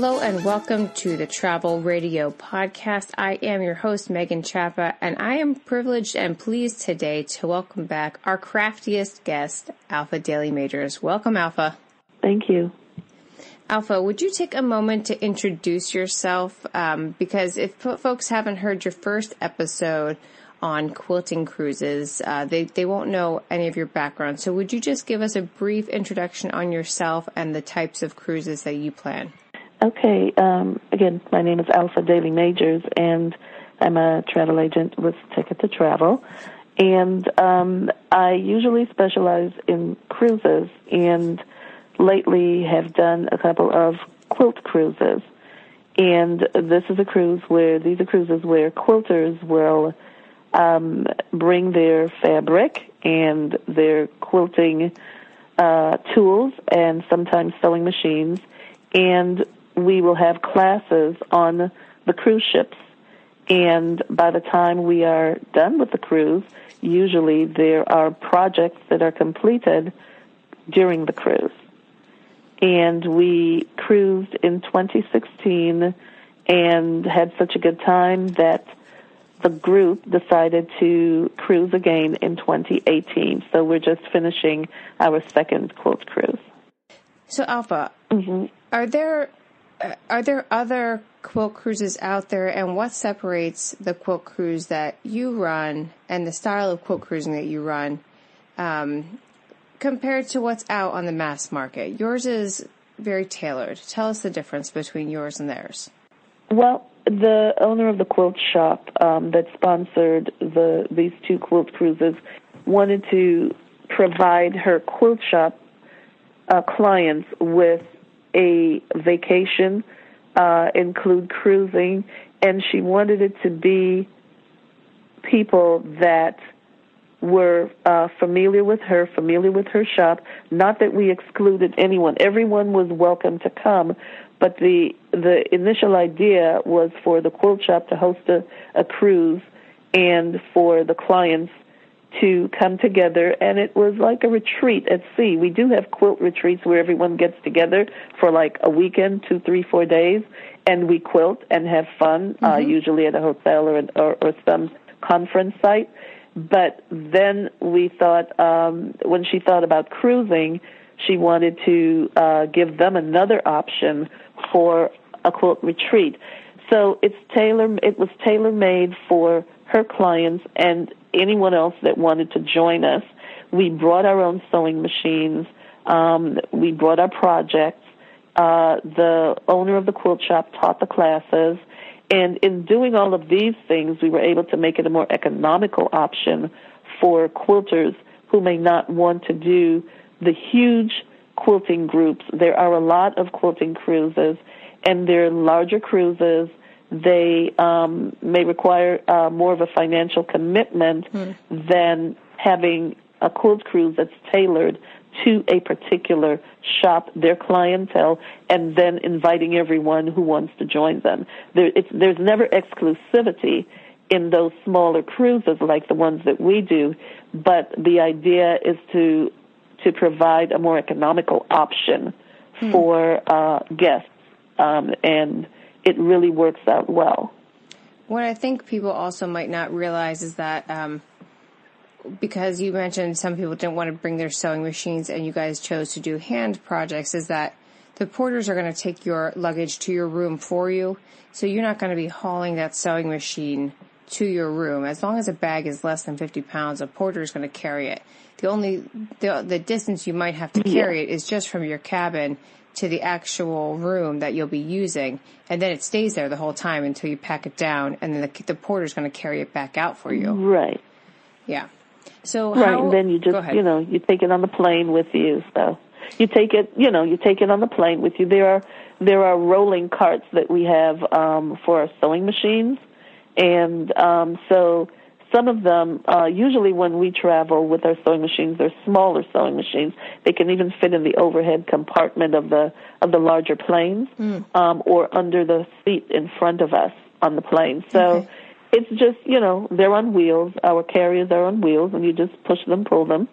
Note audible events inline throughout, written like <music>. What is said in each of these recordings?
Hello and welcome to the Travel Radio Podcast. I am your host, Megan Chapa, and I am privileged and pleased today to welcome back our craftiest guest, Alpha Daily Majors. Welcome, Alpha. Thank you. Alpha, would you take a moment to introduce yourself? Um, because if folks haven't heard your first episode on quilting cruises, uh, they, they won't know any of your background. So would you just give us a brief introduction on yourself and the types of cruises that you plan? Okay. Um, again, my name is Alpha Daily Majors, and I'm a travel agent with Ticket to Travel. And um, I usually specialize in cruises, and lately have done a couple of quilt cruises. And this is a cruise where these are cruises where quilters will um, bring their fabric and their quilting uh, tools and sometimes sewing machines, and we will have classes on the cruise ships. And by the time we are done with the cruise, usually there are projects that are completed during the cruise. And we cruised in 2016 and had such a good time that the group decided to cruise again in 2018. So we're just finishing our second quilt cruise. So Alpha, mm-hmm. are there are there other quilt cruises out there, and what separates the quilt cruise that you run and the style of quilt cruising that you run um, compared to what's out on the mass market? Yours is very tailored. Tell us the difference between yours and theirs. Well, the owner of the quilt shop um, that sponsored the these two quilt cruises wanted to provide her quilt shop uh, clients with a vacation, uh, include cruising, and she wanted it to be people that were uh, familiar with her, familiar with her shop. Not that we excluded anyone; everyone was welcome to come. But the the initial idea was for the quilt shop to host a, a cruise, and for the clients to come together and it was like a retreat at sea. We do have quilt retreats where everyone gets together for like a weekend, two, three, four days, and we quilt and have fun, uh, mm-hmm. uh, usually at a hotel or, or, or some conference site. But then we thought, um, when she thought about cruising, she wanted to uh, give them another option for a quilt retreat. So it's tailor. It was tailor made for her clients and anyone else that wanted to join us. We brought our own sewing machines. Um, we brought our projects. Uh, the owner of the quilt shop taught the classes. And in doing all of these things, we were able to make it a more economical option for quilters who may not want to do the huge quilting groups. There are a lot of quilting cruises, and they're larger cruises they um, may require uh, more of a financial commitment mm. than having a quilt cruise that's tailored to a particular shop, their clientele, and then inviting everyone who wants to join them. There, there's never exclusivity in those smaller cruises like the ones that we do, but the idea is to to provide a more economical option mm. for uh, guests um, and it really works out well. What I think people also might not realize is that um, because you mentioned some people didn't want to bring their sewing machines and you guys chose to do hand projects, is that the porters are going to take your luggage to your room for you. So you're not going to be hauling that sewing machine to your room. As long as a bag is less than 50 pounds, a porter is going to carry it. The only, the, the distance you might have to carry yeah. it is just from your cabin to the actual room that you'll be using, and then it stays there the whole time until you pack it down, and then the, the porter's going to carry it back out for you. Right. Yeah. So right, how, and then you just you know you take it on the plane with you. So you take it you know you take it on the plane with you. There are there are rolling carts that we have um, for our sewing machines, and um, so some of them, uh, usually when we travel with our sewing machines, they're smaller sewing machines. They can even fit in the overhead compartment of the of the larger planes, mm. um, or under the seat in front of us on the plane. So. Okay. It's just, you know, they're on wheels. Our carriers are on wheels, and you just push them, pull them,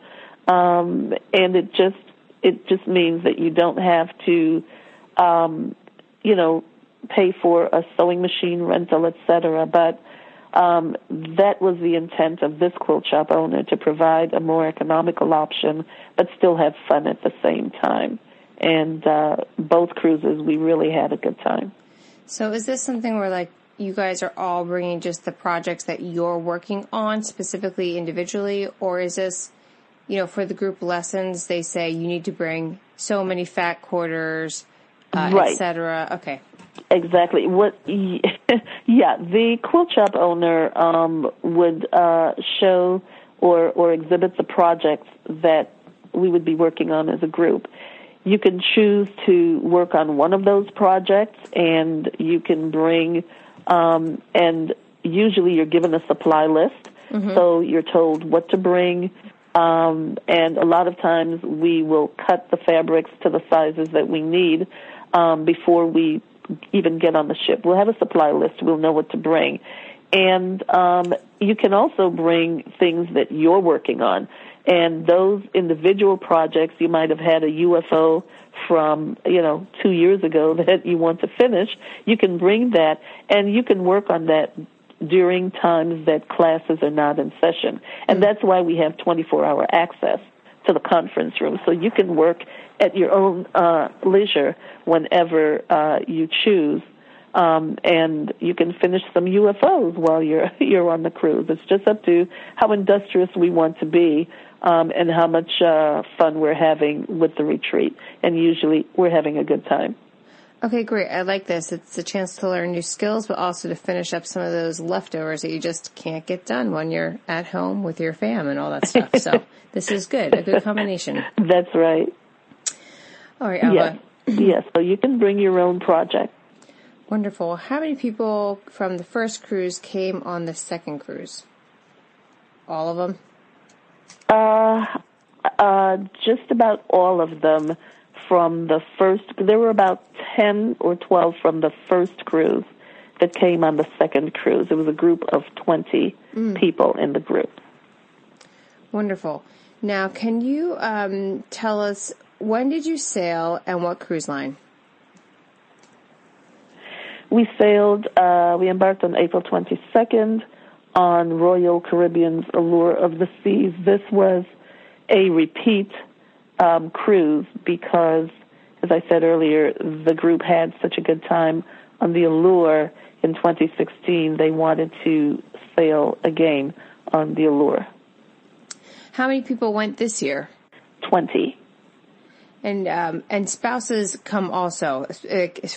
um, and it just it just means that you don't have to um, you know, pay for a sewing machine rental, etc. But um, that was the intent of this quilt shop owner to provide a more economical option, but still have fun at the same time. And uh, both cruises, we really had a good time. So, is this something where like you guys are all bringing just the projects that you're working on specifically individually, or is this, you know, for the group lessons, they say you need to bring so many fat quarters, uh, Right. etc. Okay. Exactly. What? <laughs> Yeah, the quilt shop owner um, would uh, show or or exhibit the projects that we would be working on as a group. You can choose to work on one of those projects, and you can bring. Um, and usually, you're given a supply list, so you're told what to bring. Um, and a lot of times, we will cut the fabrics to the sizes that we need um, before we even get on the ship. We'll have a supply list. We'll know what to bring. And um, you can also bring things that you're working on. And those individual projects, you might have had a UFO from, you know, two years ago <laughs> that you want to finish. You can bring that and you can work on that during times that classes are not in session. And that's why we have 24 hour access to the conference room. So you can work at your own uh, leisure whenever uh, you choose. Um, and you can finish some UFOs while you're <laughs> you're on the cruise. It's just up to how industrious we want to be um, and how much uh, fun we're having with the retreat. And usually, we're having a good time. Okay, great. I like this. It's a chance to learn new skills, but also to finish up some of those leftovers that you just can't get done when you're at home with your fam and all that stuff. So <laughs> this is good. A good combination. That's right. All right, Alpha. Yes, yes. So you can bring your own project. Wonderful. How many people from the first cruise came on the second cruise? All of them? Uh, uh, just about all of them from the first. There were about ten or twelve from the first cruise that came on the second cruise. It was a group of twenty people in the group. Wonderful. Now, can you um, tell us when did you sail and what cruise line? We sailed. Uh, we embarked on April twenty second on Royal Caribbean's Allure of the Seas. This was a repeat um, cruise because, as I said earlier, the group had such a good time on the Allure in 2016. They wanted to sail again on the Allure. How many people went this year? 20. And um, and spouses come also.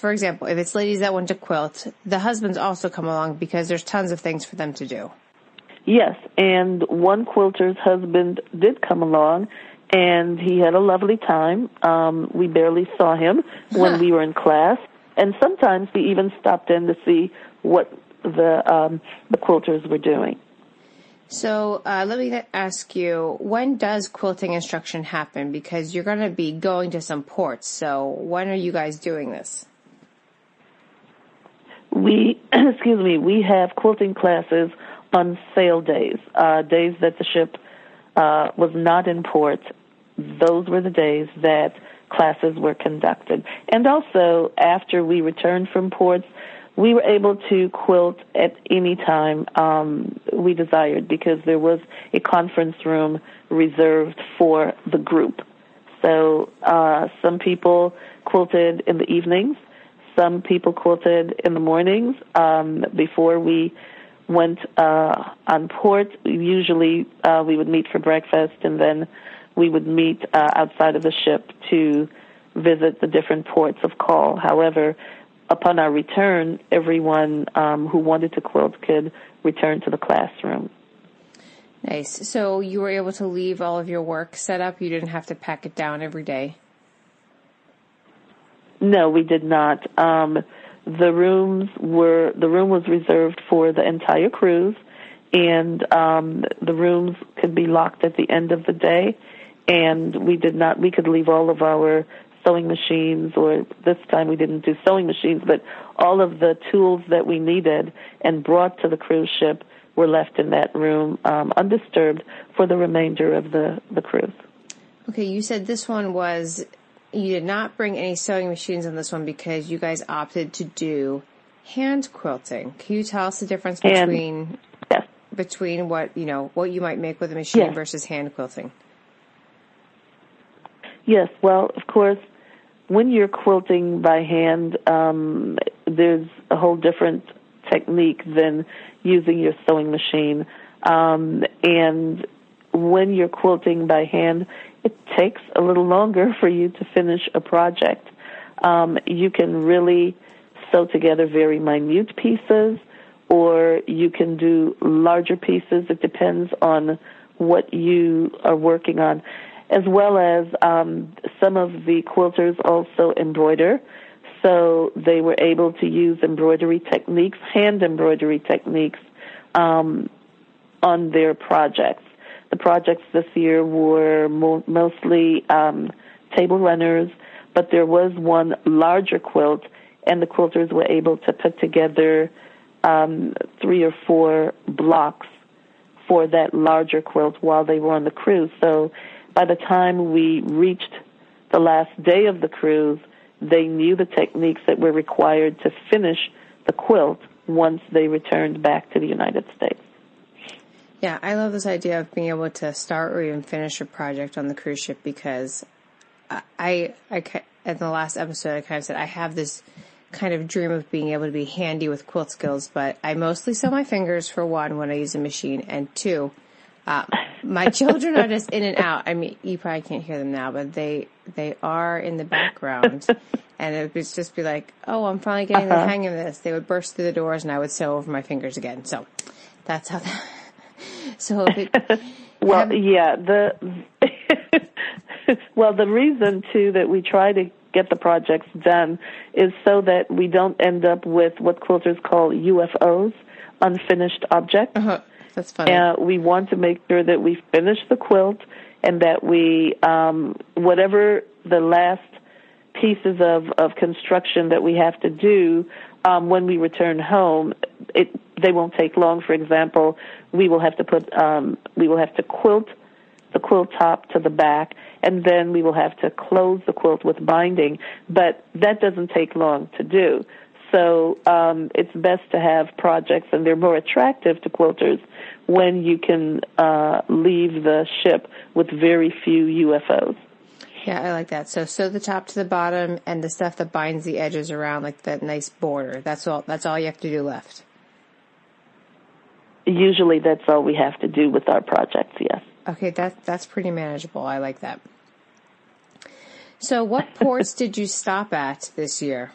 For example, if it's ladies that want to quilt, the husbands also come along because there's tons of things for them to do. Yes, and one quilter's husband did come along, and he had a lovely time. Um, we barely saw him when we were in class, and sometimes he even stopped in to see what the um, the quilters were doing. So uh, let me ask you, when does quilting instruction happen? Because you're going to be going to some ports. So when are you guys doing this? We, <clears throat> excuse me, we have quilting classes on sail days, uh, days that the ship uh, was not in port. Those were the days that classes were conducted. And also, after we returned from ports, we were able to quilt at any time um, we desired because there was a conference room reserved for the group. So uh, some people quilted in the evenings, some people quilted in the mornings um, before we went uh, on port. Usually uh, we would meet for breakfast and then we would meet uh, outside of the ship to visit the different ports of call. However, upon our return, everyone um, who wanted to quilt could return to the classroom. Nice. So you were able to leave all of your work set up. You didn't have to pack it down every day. No, we did not. Um, the rooms were the room was reserved for the entire cruise, and um, the rooms could be locked at the end of the day. And we did not. We could leave all of our sewing machines, or this time we didn't do sewing machines, but all of the tools that we needed and brought to the cruise ship were left in that room um, undisturbed for the remainder of the the cruise. Okay, you said this one was you did not bring any sewing machines on this one because you guys opted to do hand quilting. Can you tell us the difference Hand- between Yes. between what you know what you might make with a machine Yes. versus hand quilting? Yes, well, of course, when you're quilting by hand, um, there's a whole different technique than using your sewing machine. Um, and when you're quilting by hand, it takes a little longer <laughs> for you to finish a project. Um, you can really sew together very minute pieces, or you can do larger pieces. It depends on what you are working on, as well as um, some of the quilters also embroider. So they were able to use embroidery techniques, hand embroidery techniques, um, on their projects. The projects this year were mo- mostly um, table runners, but there was one larger quilt, and the quilters were able to put together um, three or four blocks for that larger quilt while they were on the cruise. So by the time we reached the last day of the cruise, they knew the techniques that were required to finish the quilt once they returned back to the United States. Yeah, I love this idea of being able to start or even finish a project on the cruise ship because I, I, in the last episode, I kind of said I have this kind of dream of being able to be handy with quilt skills, but I mostly sew my fingers for one when I use a machine, and two, uh, my children are just in and out. I mean, you probably can't hear them now, but they they are in the background, and it would just be like, "Oh, I'm finally getting the hang of this." They would burst through the doors, and I would sew over my fingers again. So that's how that. <laughs> So it, <laughs> Well, have- yeah, the <laughs> well, the reason too that we try to get the projects done is so that we don't end up with what quilters call UFOs, unfinished objects. uh, that's funny. Uh, we want to make sure that we finish the quilt and that we, um, whatever the last pieces of, of construction that we have to do um, when we return home, it they won't take long. For example, we will have to put um, we will have to quilt the quilt top to the back, and then we will have to close the quilt with binding. But that doesn't take long to do. So um, it's best to have projects, and they're more attractive to quilters when you can uh, leave the ship with very few UFOs. Yeah, I like that. So sew the top to the bottom and the stuff that binds the edges around, like that nice border. That's all. That's all you have to do left. Usually, that's all we have to do with our projects. Yes. Okay, that that's pretty manageable. I like that. So, what <laughs> ports did you stop at this year?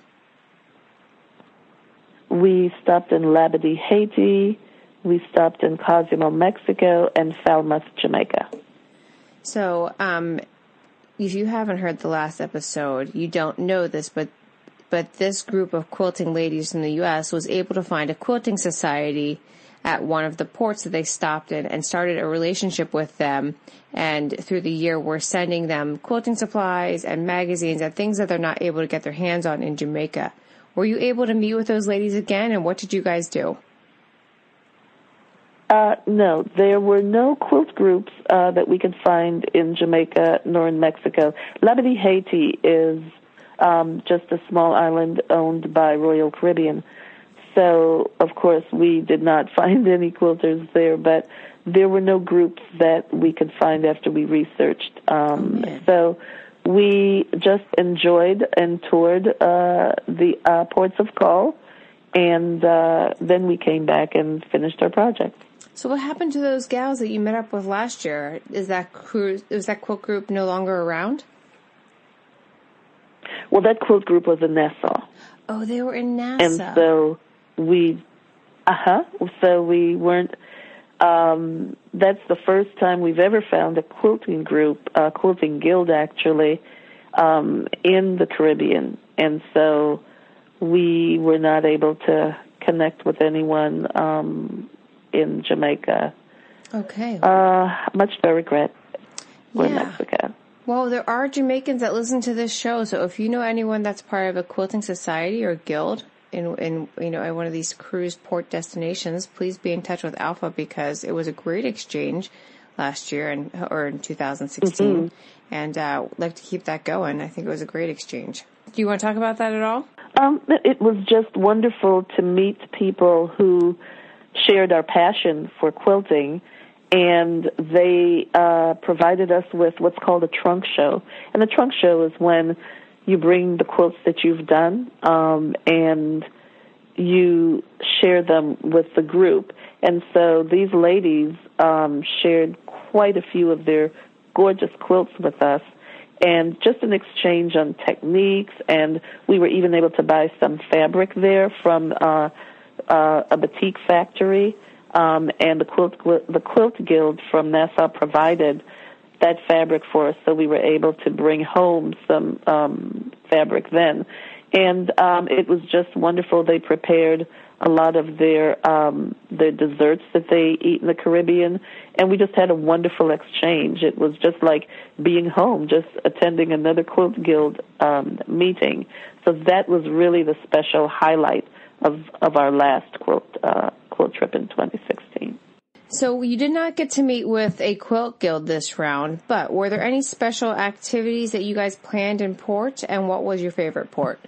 We stopped in Labadee, Haiti. We stopped in Cozumel, Mexico, and Falmouth, Jamaica. So, um, if you haven't heard the last episode, you don't know this, but but this group of quilting ladies from the U.S. was able to find a quilting society at one of the ports that they stopped in and started a relationship with them. And through the year, we're sending them quilting supplies and magazines and things that they're not able to get their hands on in Jamaica. Were you able to meet with those ladies again? And what did you guys do? Uh, no, there were no quilt groups uh, that we could find in Jamaica nor in Mexico. Labadee, Haiti is um, just a small island owned by Royal Caribbean. So, of course, we did not <laughs> find any quilters there, but there were no groups that we could find after we researched. Um, man. so, we just enjoyed and toured uh, the uh, ports of call, and uh, then we came back and finished our project. So what happened to those gals that you met up with last year? Is that cruise, is that quilt group no longer around? Well, that quilt group was in Nassau, Oh, they were in and so we, uh huh. So we weren't. Um, that's the first time we've ever found a quilting group, a quilting guild actually, um, in the Caribbean, and so we were not able to connect with anyone um, in Jamaica. okay. Uh, much to regret, or Yeah. Mexico. well, there are Jamaicans that listen to this show, so if you know anyone that's part of a quilting society or guild in in you know at one of these cruise port destinations, please be in touch with Alpha because it was a great exchange. last year and or in 2016, mm-hmm. and uh, like to keep that going. I think it was a great exchange. Do you want to talk about that at all? Um, it was just wonderful to meet people who shared our passion for quilting and they uh, provided us with what's called a trunk show. And the trunk show is when you bring the quilts that you've done um, and you share them with the group. And so these ladies um, shared quite a few of their gorgeous quilts with us and just an exchange on techniques and we were even able to buy some fabric there from uh, uh, a batik factory um, and the quilt the quilt guild from Nassau provided that fabric for us, so we were able to bring home some um, fabric then, and um, it was just wonderful. They prepared a lot of their um, their desserts that they eat in the Caribbean, and we just had a wonderful exchange. It was just like being home, just attending another quilt guild um, meeting. So that was really the special highlight of of our last quilt uh, quilt trip in 2016. So you did not get to meet with a quilt guild this round, but were there any special activities that you guys planned in port, and what was your favorite port?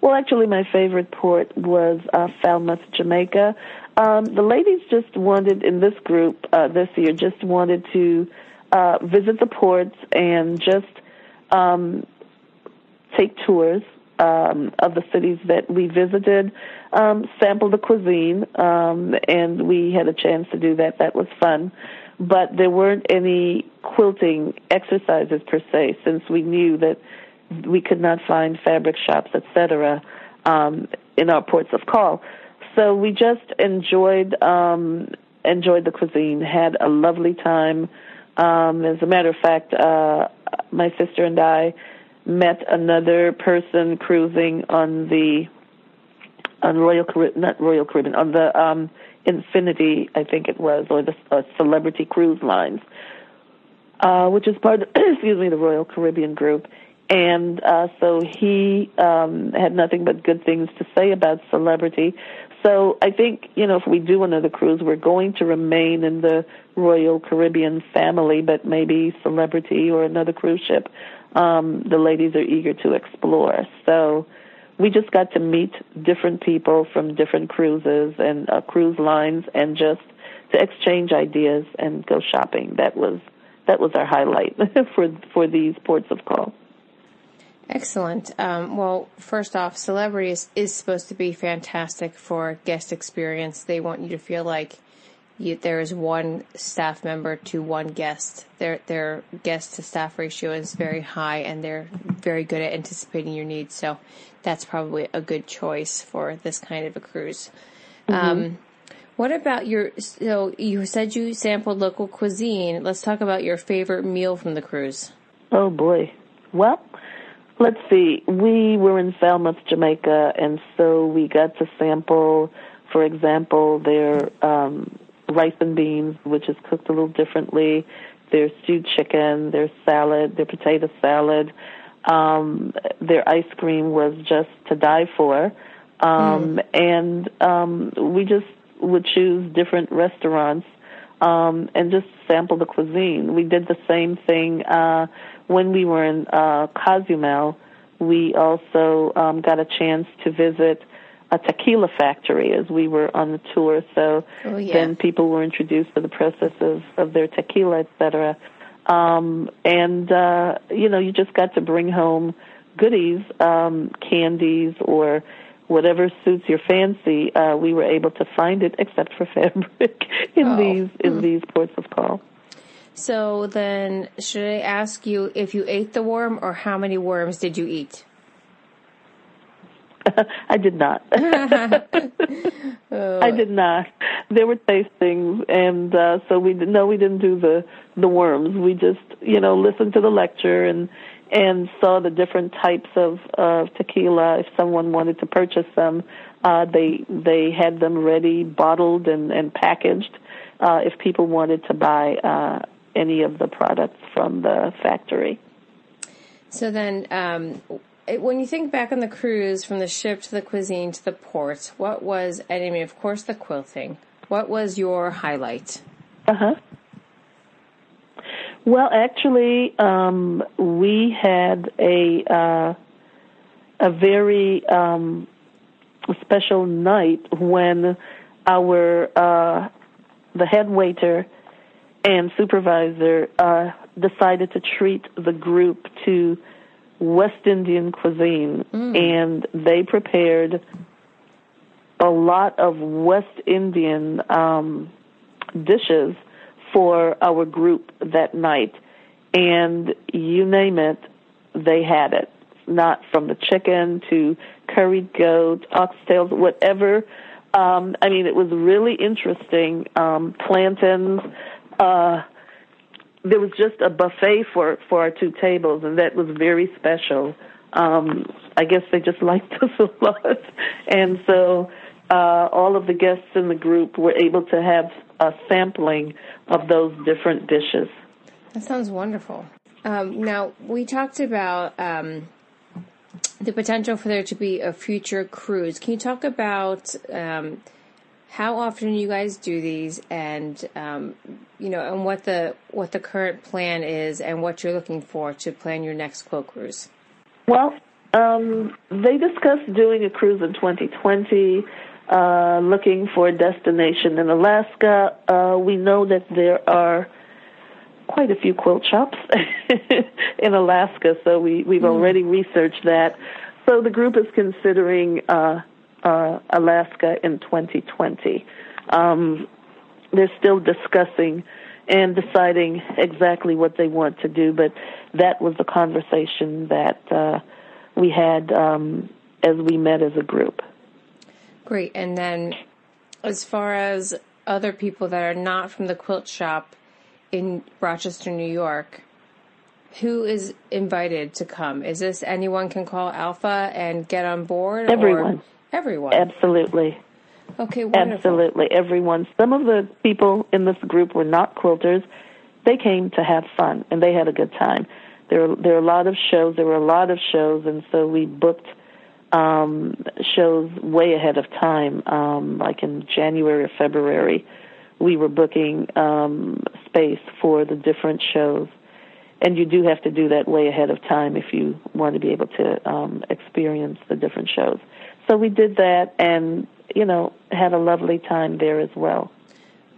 Well, actually, my favorite port was uh, Falmouth, Jamaica. Um, the ladies just wanted, in this group uh, this year, just wanted to uh, visit the ports and just um, take tours um, of the cities that we visited, um, sample the cuisine, um, and we had a chance to do that. That was fun. But there weren't any quilting exercises per se, since we knew that we could not find fabric shops, etc., um, in our ports of call. So we just enjoyed um, enjoyed the cuisine, had a lovely time. Um, as a matter of fact, uh, my sister and I met another person cruising on the on Royal Caribbean, not Royal Caribbean, on the um, Infinity, I think it was, or the uh, Celebrity Cruise Lines, uh, which is part of, <clears throat> excuse me, the Royal Caribbean group. And uh, so he um, had nothing but good things to say about Celebrity. So I think, you know, if we do another cruise, we're going to remain in the Royal Caribbean family, but maybe Celebrity or another cruise ship um, the ladies are eager to explore. So we just got to meet different people from different cruises and uh, cruise lines, and just to exchange ideas and go shopping. That was that was our highlight <laughs> for for these ports of call. Excellent. Um, well, first off, Celebrity is, is supposed to be fantastic for guest experience. They want you to feel like you, there is one staff member to one guest. Their their guest to staff ratio is very high, and they're very good at anticipating your needs. So that's probably a good choice for this kind of a cruise. Mm-hmm. Um, what about your? So you said you sampled local cuisine. Let's talk about your favorite meal from the cruise. Oh boy. Well, let's see. We were in Falmouth, Jamaica, and so we got to sample, for example, their um, rice and beans, which is cooked a little differently. There's stewed chicken, there's salad, their potato salad. Um, their ice cream was just to die for. Um, mm. And um, we just would choose different restaurants um, and just sample the cuisine. We did the same thing uh, when we were in uh, Cozumel. We also um, got a chance to visit a tequila factory as we were on the tour. So oh, yeah. then people were introduced to the process of, of their tequila, et cetera. Um, and, uh, you know, you just got to bring home goodies, um, candies or whatever suits your fancy. Uh, we were able to find it except for <laughs> fabric in oh. these, in mm. these ports of call. So then, should I ask you if you ate the worm or how many worms did you eat? <laughs> I did not. oh. <laughs> I did not. There were tastings, and uh, so we no, we didn't do the the worms. We just you know listened to the lecture and and saw the different types of uh, tequila. If someone wanted to purchase them, uh, they they had them ready, bottled and and packaged. Uh, if people wanted to buy uh, any of the products from the factory. So then, um, when you think back on the cruise from the ship to the cuisine to the port, what was, I mean, of course, the quilting. What was your highlight? Uh huh. Well, actually, um, we had a uh, a very um, special night when our uh, the head waiter and supervisor uh, decided to treat the group to West Indian cuisine, mm. and they prepared a lot of West Indian um, dishes for our group that night. And you name it, they had it. Not from the chicken to curried goat, oxtails, whatever. Um, I mean, it was really interesting. Um, plantains. Uh, there was just a buffet for for our two tables, and that was very special. Um, I guess they just <laughs> liked us a lot, and so uh, all of the guests in the group were able to have a sampling of those different dishes. That sounds wonderful. Um, now, we talked about um, the potential for there to be a future cruise. Can you talk about um, how often you guys do these, and um, you know, and what the what the current plan is, and what you're looking for to plan your next quilt cruise? Well, um, they discussed doing a cruise in 2020 uh, looking for a destination in Alaska. Uh, we know that there are quite a few quilt shops <laughs> in Alaska, so we, we've mm. already researched that. So the group is considering uh, uh, Alaska in 2020. Um, they're still discussing and deciding exactly what they want to do, but that was the conversation that uh, we had um, as we met as a group. Great. And then as far as other people that are not from the quilt shop in Rochester, New York, who is invited to come? Is this anyone can call Alpha and get on board? Everyone. Everyone. Absolutely. Okay, wonderful. Absolutely, everyone. Some of the people in this group were not quilters. They came to have fun and they had a good time. There, there are a lot of shows. There were a lot of shows, and so we booked um, shows way ahead of time. Um, like in January or February, we were booking um, space for the different shows. And you do have to do that way ahead of time if you want to be able to um, experience the different shows. So we did that and, you know, had a lovely time there as well.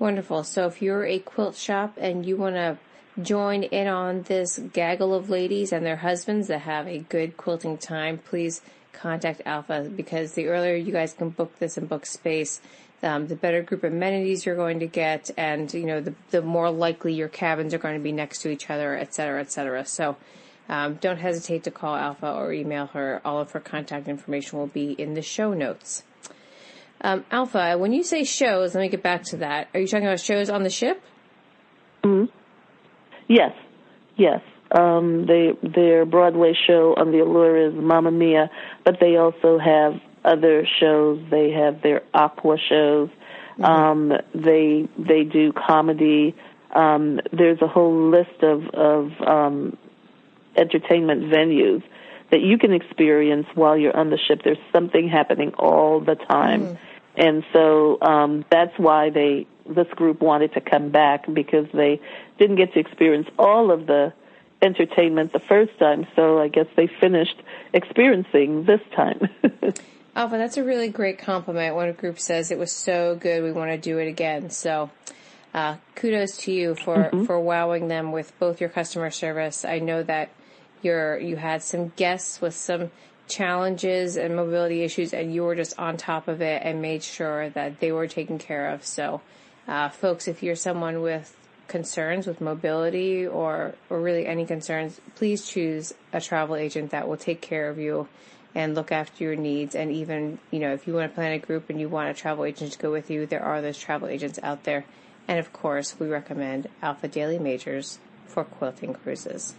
Wonderful. So if you're a quilt shop and you want to join in on this gaggle of ladies and their husbands that have a good quilting time, please contact Alpha because the earlier you guys can book this and book space, um, the better group amenities you're going to get, and you know the the more likely your cabins are going to be next to each other, et cetera, et cetera. So. Um, don't hesitate to call Alpha or email her. All of her contact information will be in the show notes. Um, Alpha, when you say shows, let me get back to that. Are you talking about shows on the ship? hmm Yes, yes. Um, they their Broadway show on the Allure is Mamma Mia, but they also have other shows. They have their aqua shows. Mm-hmm. Um, they they do comedy. Um, there's a whole list of of um, entertainment venues that you can experience while you're on the ship. There's something happening all the time, mm. and so um, that's why they this group wanted to come back because they didn't get to experience all of the entertainment the first time, so I guess they finished experiencing this time. <laughs> Alpha, that's a really great compliment when a group says it was so good, we want to do it again. So, uh, kudos to you for, mm-hmm. for wowing them with both your customer service. I know that you're, you had some guests with some challenges and mobility issues and you were just on top of it and made sure that they were taken care of. So, uh, folks, if you're someone with concerns with mobility or, or really any concerns, please choose a travel agent that will take care of you and look after your needs. And even, you know, if you want to plan a group and you want a travel agent to go with you, there are those travel agents out there. And of course, we recommend Alpha Daily Majors for quilting cruises.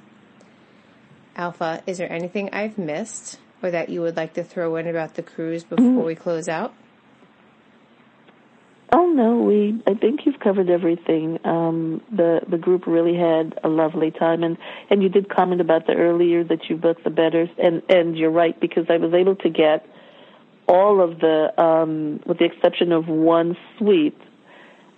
Alpha, is there anything I've missed or that you would like to throw in about the cruise before mm. we close out? Oh no, we. I think you've covered everything. Um, the the group really had a lovely time, and and you did comment about the earlier that you booked the better, and and you're right because I was able to get all of the, um, with the exception of one suite,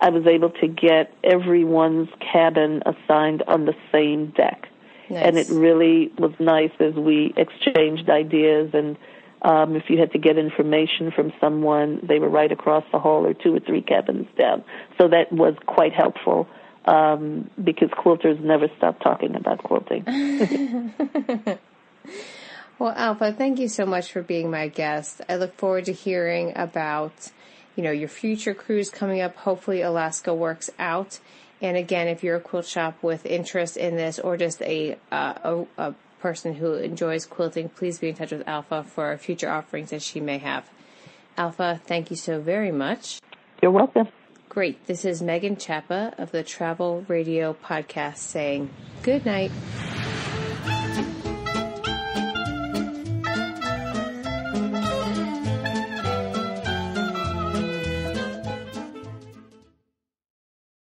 I was able to get everyone's cabin assigned on the same deck. Nice. And it really was nice as we exchanged ideas and um, if you had to get information from someone, they were right across the hall or two or three cabins down. So that was quite helpful um, because quilters never stop talking about quilting. <laughs> <laughs> well, Alpha, thank you so much for being my guest. I look forward to hearing about, you know, your future cruise coming up. Hopefully, Alaska works out. And again, if you're a quilt shop with interest in this, or just a uh, a, a person who enjoys quilting, please be in touch with Alpha for future offerings that she may have. Alpha, thank you so very much. You're welcome. Great. This is Megan Chapa of the Travel Radio Podcast saying good night.